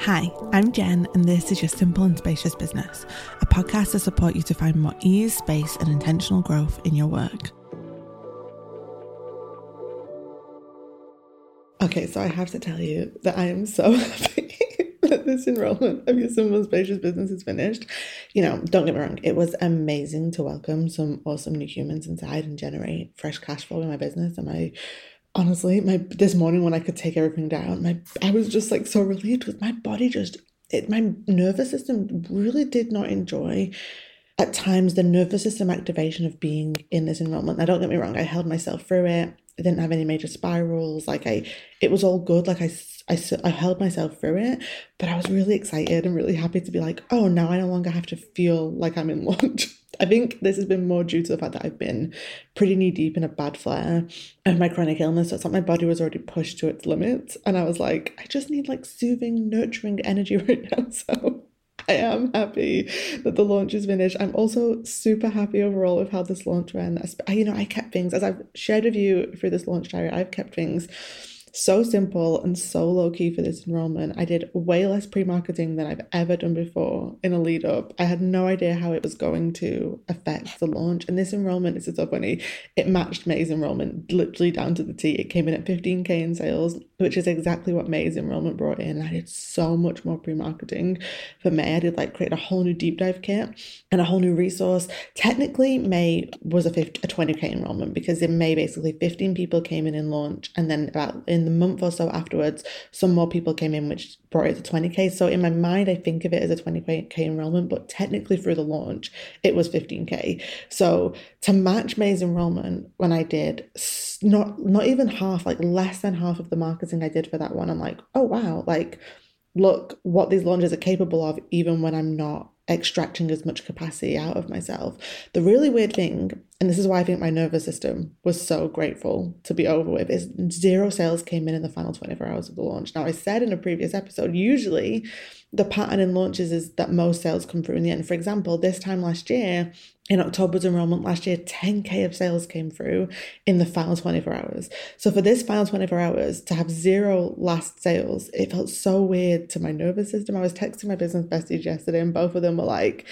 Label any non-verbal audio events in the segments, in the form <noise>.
Hi, I'm Jen, and this is your Simple and Spacious Business, a podcast to support you to find more ease, space, and intentional growth in your work. Okay, so I have to tell you that I am so <laughs> happy this enrollment of your and Spacious Business is finished. You know, don't get me wrong, it was amazing to welcome some awesome new humans inside and generate fresh cash flow in my business and my honestly, my this morning when I could take everything down, my I was just like so relieved because my body just it my nervous system really did not enjoy at times the nervous system activation of being in this enrollment. Now don't get me wrong, I held myself through it. I didn't have any major spirals. Like I, it was all good. Like I, I, I held myself through it, but I was really excited and really happy to be like, oh, now I no longer have to feel like I'm in launch. I think this has been more due to the fact that I've been pretty knee deep in a bad flare of my chronic illness. So it's like my body was already pushed to its limits. And I was like, I just need like soothing, nurturing energy <laughs> right now. So I am happy that the launch is finished. I'm also super happy overall with how this launch went. You know, I kept things, as I've shared with you through this launch diary, I've kept things so simple and so low key for this enrollment. I did way less pre marketing than I've ever done before in a lead up. I had no idea how it was going to affect the launch. And this enrollment is so funny. It matched May's enrollment literally down to the T. It came in at 15K in sales, which is exactly what May's enrollment brought in. I did so much more pre marketing for May. I did like create a whole new deep dive kit and a whole new resource. Technically, May was a, 50, a 20K enrollment because in May, basically 15 people came in in launch and then about in in the month or so afterwards, some more people came in, which brought it to 20k. So in my mind, I think of it as a 20k enrollment, but technically through the launch, it was 15k. So to match May's enrollment, when I did not not even half, like less than half of the marketing I did for that one, I'm like, oh wow, like look what these launches are capable of, even when I'm not extracting as much capacity out of myself. The really weird thing, and this is why I think my nervous system was so grateful to be over with, is zero sales came in in the final 24 hours of the launch. Now, I said in a previous episode, usually the pattern in launches is that most sales come through in the end. For example, this time last year, in October's enrollment last year, 10k of sales came through in the final 24 hours. So for this final 24 hours to have zero last sales, it felt so weird to my nervous system. I was texting my business besties yesterday, and both of them were like,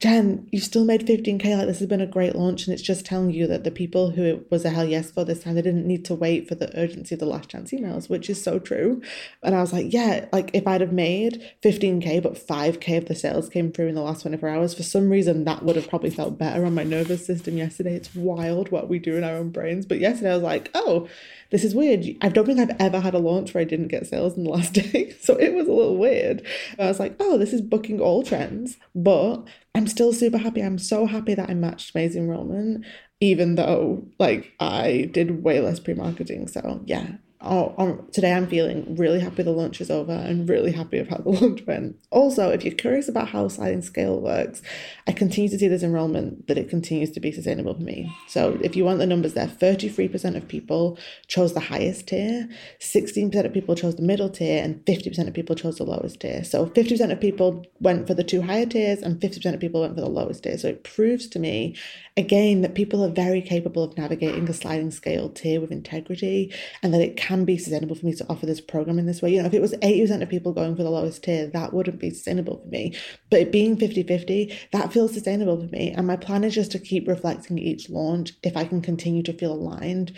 Jen, you've still made 15K. Like, this has been a great launch. And it's just telling you that the people who it was a hell yes for this time, they didn't need to wait for the urgency of the last chance emails, which is so true. And I was like, yeah, like if I'd have made 15K, but 5K of the sales came through in the last 24 hours, for some reason, that would have probably felt better on my nervous system yesterday. It's wild what we do in our own brains. But yesterday, I was like, oh, this is weird. I don't think I've ever had a launch where I didn't get sales in the last <laughs> day. So it was a little weird. I was like, oh, this is booking all trends, but I'm still super happy. I'm so happy that I matched May's enrollment, even though like I did way less pre-marketing. So yeah, oh, um, today I'm feeling really happy the lunch is over and really happy with how the <laughs> launch went. Also, if you're curious about how sliding scale works, I continue to see this enrollment that it continues to be sustainable for me. So if you want the numbers there, 33% of people chose the highest tier, 16% of people chose the middle tier, and 50% of people chose the lowest tier. So 50% of people went for the two higher tiers and 50% of people went for the lowest tier. So it proves to me, again, that people are very capable of navigating a sliding scale tier with integrity and that it can be sustainable for me to offer this program in this way. You know, if it was 80% of people going for the lowest tier, that wouldn't be sustainable for me. But it being 50 50, that feels sustainable for me. And my plan is just to keep reflecting each launch if I can continue to feel aligned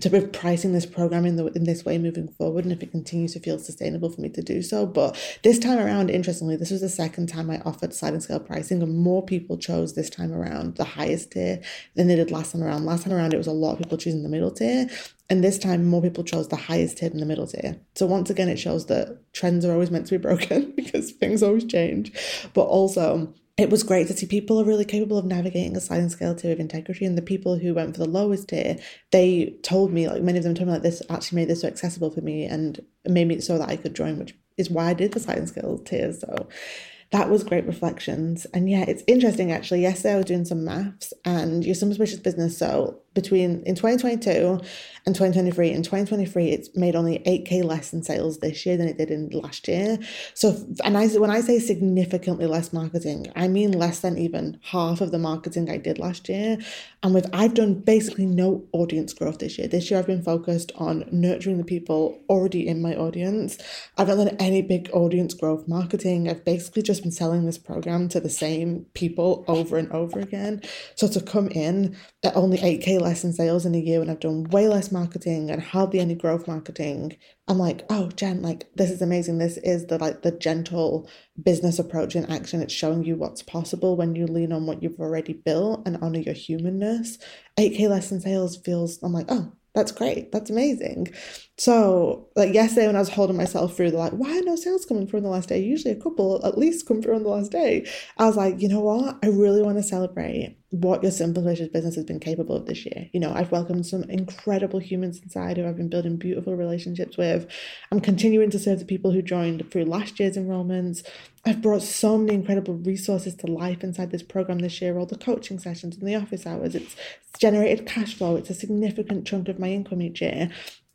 to be pricing this program in, the, in this way moving forward and if it continues to feel sustainable for me to do so. But this time around, interestingly, this was the second time I offered sliding scale pricing and more people chose this time around the highest tier than they did last time around. Last time around, it was a lot of people choosing the middle tier. And this time, more people chose the highest tier than the middle tier. So once again, it shows that trends are always meant to be broken <laughs> because things always change. But also, it was great to see people are really capable of navigating a sliding scale tier with integrity. And the people who went for the lowest tier, they told me, like many of them told me, like this actually made this so accessible for me and made me so that I could join, which is why I did the sliding scale tiers. So that was great reflections. And yeah, it's interesting actually. Yesterday I was doing some maths and your Simple Spacious business. So between in 2022 and 2023 in 2023 it's made only 8k less in sales this year than it did in last year. So and I when I say significantly less marketing I mean less than even half of the marketing I did last year. And with I've done basically no audience growth this year. This year I've been focused on nurturing the people already in my audience. I've not done any big audience growth marketing. I've basically just been selling this program to the same people over and over again. So to come in at only 8k less in sales in a year when I've done way less marketing and hardly any growth marketing, I'm like, oh Jen, like this is amazing. This is the like the gentle business approach in action. It's showing you what's possible when you lean on what you've already built and honor your humanness. 8k less in sales feels I'm like, oh, that's great. That's amazing. So, like yesterday, when I was holding myself through, like, why are no sales coming through on the last day? Usually, a couple at least come through on the last day. I was like, you know what? I really want to celebrate what your Simple Spacious business has been capable of this year. You know, I've welcomed some incredible humans inside who I've been building beautiful relationships with. I'm continuing to serve the people who joined through last year's enrollments. I've brought so many incredible resources to life inside this program this year, all the coaching sessions and the office hours. It's generated cash flow. It's a significant chunk of my income each year.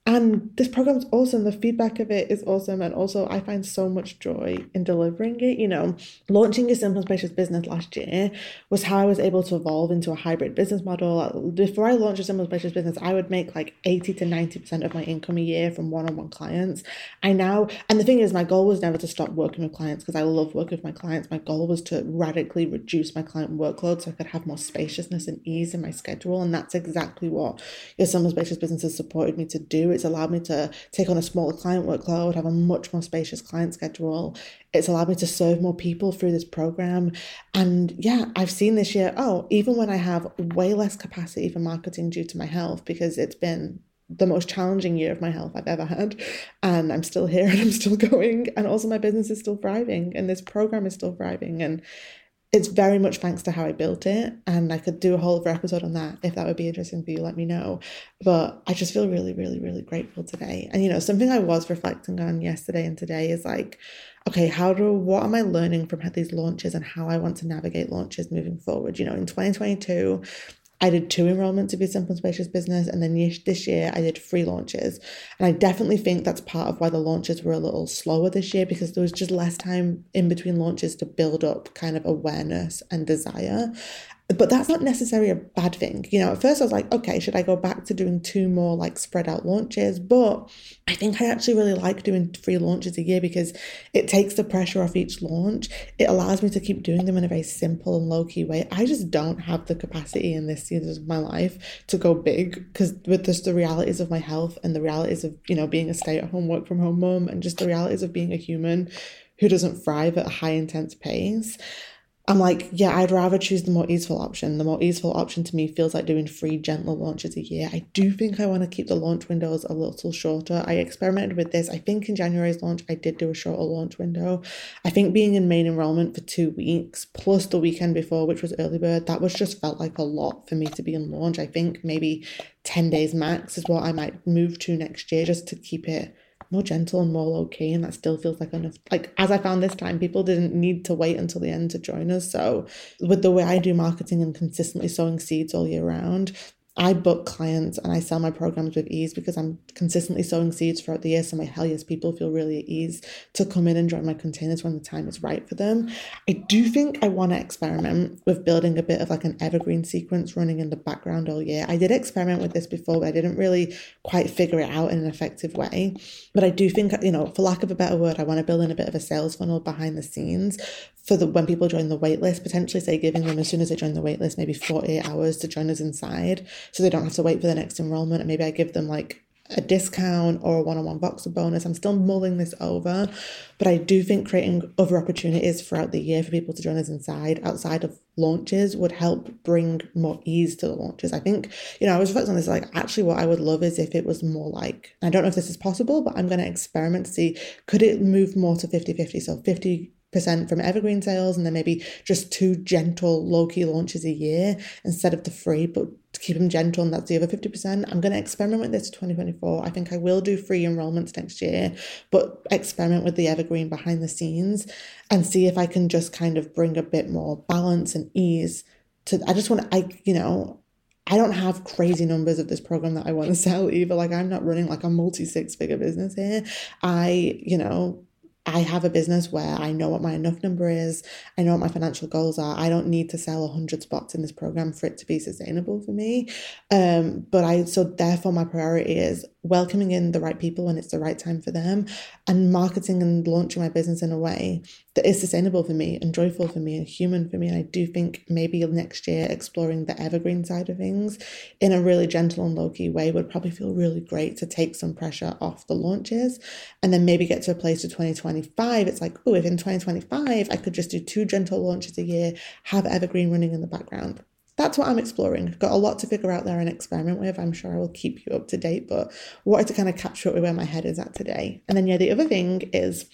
And this program's awesome. The feedback of it is awesome. And also, I find so much joy in delivering it. You know, launching a simple spacious business last year was how I was able to evolve into a hybrid business model. Before I launched a simple spacious business, I would make like 80 to 90% of my income a year from one on one clients. I now, and the thing is, my goal was never to stop working with clients because I love working with my clients. My goal was to radically reduce my client workload so I could have more spaciousness and ease in my schedule. And that's exactly what your simple spacious business has supported me to do it's allowed me to take on a smaller client workload, have a much more spacious client schedule. It's allowed me to serve more people through this program. And yeah, I've seen this year, oh, even when I have way less capacity for marketing due to my health, because it's been the most challenging year of my health I've ever had. And I'm still here <laughs> and I'm still going. And also, my business is still thriving and this program is still thriving. And it's very much thanks to how I built it. And I could do a whole other episode on that. If that would be interesting for you, let me know. But I just feel really, really, really grateful today. And, you know, something I was reflecting on yesterday and today is like, okay, how do, what am I learning from these launches and how I want to navigate launches moving forward? You know, in 2022, I did two enrollments of your Simple Spacious business, and then this year I did three launches. And I definitely think that's part of why the launches were a little slower this year because there was just less time in between launches to build up kind of awareness and desire but that's not necessarily a bad thing. You know, at first I was like, okay, should I go back to doing two more like spread out launches? But I think I actually really like doing three launches a year because it takes the pressure off each launch. It allows me to keep doing them in a very simple and low key way. I just don't have the capacity in this season of my life to go big because with just the realities of my health and the realities of, you know, being a stay at home, work from home mom and just the realities of being a human who doesn't thrive at a high intense pace. I'm like, yeah, I'd rather choose the more easeful option. The more easeful option to me feels like doing three gentle launches a year. I do think I want to keep the launch windows a little shorter. I experimented with this. I think in January's launch, I did do a shorter launch window. I think being in main enrollment for two weeks plus the weekend before, which was early bird, that was just felt like a lot for me to be in launch. I think maybe 10 days max is what I might move to next year just to keep it more gentle and more low key, and that still feels like enough. Like as I found this time, people didn't need to wait until the end to join us. So with the way I do marketing and consistently sowing seeds all year round, I book clients and I sell my programs with ease because I'm consistently sowing seeds throughout the year. So my hell yes people feel really at ease to come in and join my containers when the time is right for them. I do think I want to experiment with building a bit of like an evergreen sequence running in the background all year. I did experiment with this before, but I didn't really quite figure it out in an effective way. But I do think, you know, for lack of a better word, I want to build in a bit of a sales funnel behind the scenes for the when people join the waitlist, potentially say giving them as soon as they join the waitlist, maybe 48 hours to join us inside so they don't have to wait for the next enrollment. And maybe I give them like a discount or a one-on-one Voxer bonus. I'm still mulling this over, but I do think creating other opportunities throughout the year for people to join us inside outside of launches would help bring more ease to the launches. I think, you know, I was reflecting on this like actually what I would love is if it was more like I don't know if this is possible, but I'm gonna experiment to see could it move more to 50-50. So 50 percent from evergreen sales and then maybe just two gentle low-key launches a year instead of the free but to keep them gentle and that's the other 50% i'm going to experiment with this 2024 i think i will do free enrollments next year but experiment with the evergreen behind the scenes and see if i can just kind of bring a bit more balance and ease to i just want to i you know I don't have crazy numbers of this program that I want to <laughs> sell either. Like I'm not running like a multi six figure business here. I, you know, I have a business where I know what my enough number is, I know what my financial goals are. I don't need to sell 100 spots in this program for it to be sustainable for me. Um, but I, so therefore, my priority is welcoming in the right people when it's the right time for them and marketing and launching my business in a way that is sustainable for me and joyful for me and human for me. And I do think maybe next year exploring the evergreen side of things in a really gentle and low key way would probably feel really great to take some pressure off the launches and then maybe get to a place to 2025. It's like, oh, if in 2025 I could just do two gentle launches a year, have evergreen running in the background that's what I'm exploring. I've got a lot to figure out there and experiment with. I'm sure I will keep you up to date, but wanted to kind of capture it with where my head is at today. And then, yeah, the other thing is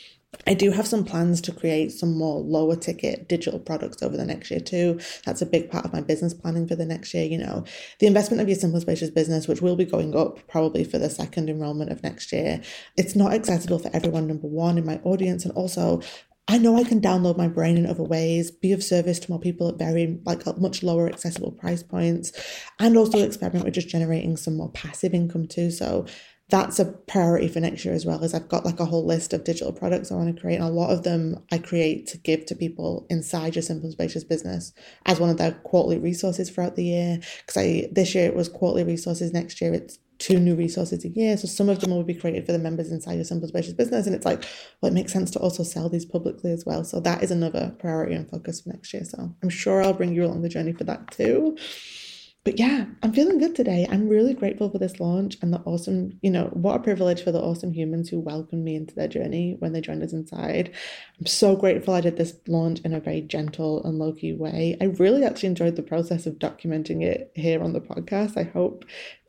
I do have some plans to create some more lower ticket digital products over the next year too. That's a big part of my business planning for the next year. You know, the investment of your simple spacious business, which will be going up probably for the second enrollment of next year. It's not accessible for everyone, number one, in my audience. And also, I know I can download my brain in other ways, be of service to more people at very like much lower accessible price points, and also experiment with just generating some more passive income too. So that's a priority for next year as well. As I've got like a whole list of digital products I want to create, and a lot of them I create to give to people inside your simple spacious business as one of their quarterly resources throughout the year. Because I this year it was quarterly resources. Next year it's two new resources a year. So some of them will be created for the members inside your Simple Spacious business. And it's like, well, it makes sense to also sell these publicly as well. So that is another priority and focus for next year. So I'm sure I'll bring you along the journey for that too but yeah, I'm feeling good today. I'm really grateful for this launch and the awesome, you know, what a privilege for the awesome humans who welcomed me into their journey when they joined us inside. I'm so grateful I did this launch in a very gentle and low key way. I really actually enjoyed the process of documenting it here on the podcast. I hope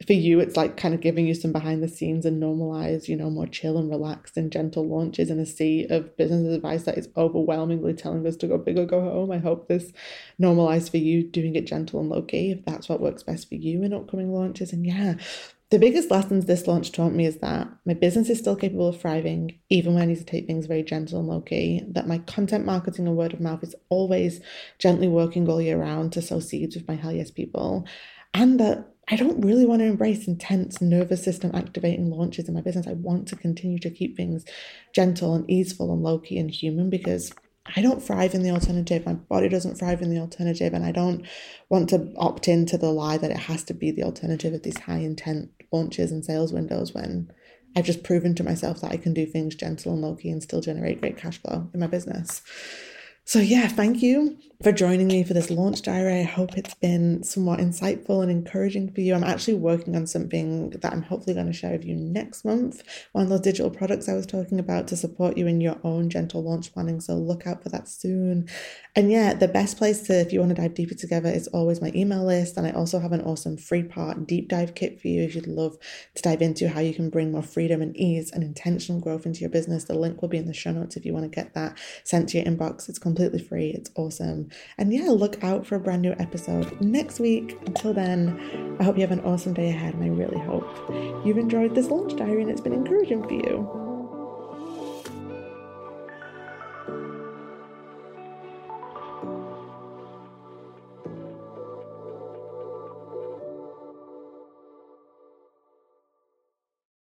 for you, it's like kind of giving you some behind the scenes and normalize, you know, more chill and relaxed and gentle launches in a sea of business advice that is overwhelmingly telling us to go big or go home. I hope this normalized for you doing it gentle and low key if that's what works best for you in upcoming launches. And yeah, the biggest lessons this launch taught me is that my business is still capable of thriving, even when I need to take things very gentle and low key. That my content marketing and word of mouth is always gently working all year round to sow seeds with my Hell Yes people. And that I don't really want to embrace intense nervous system activating launches in my business. I want to continue to keep things gentle and easeful and low key and human because I don't thrive in the alternative. My body doesn't thrive in the alternative. And I don't want to opt into the lie that it has to be the alternative of these high intent launches and sales windows when I've just proven to myself that I can do things gentle and low key and still generate great cash flow in my business. So, yeah, thank you for joining me for this launch diary. I hope it's been somewhat insightful and encouraging for you. I'm actually working on something that I'm hopefully going to share with you next month. One of those digital products I was talking about to support you in your own gentle launch planning. So, look out for that soon. And yeah, the best place to, if you want to dive deeper together, is always my email list. And I also have an awesome free part deep dive kit for you if you'd love to dive into how you can bring more freedom and ease and intentional growth into your business. The link will be in the show notes if you want to get that sent to your inbox. It's completely free. It's awesome. And yeah, look out for a brand new episode next week. Until then, I hope you have an awesome day ahead. And I really hope you've enjoyed this launch diary and it's been encouraging for you.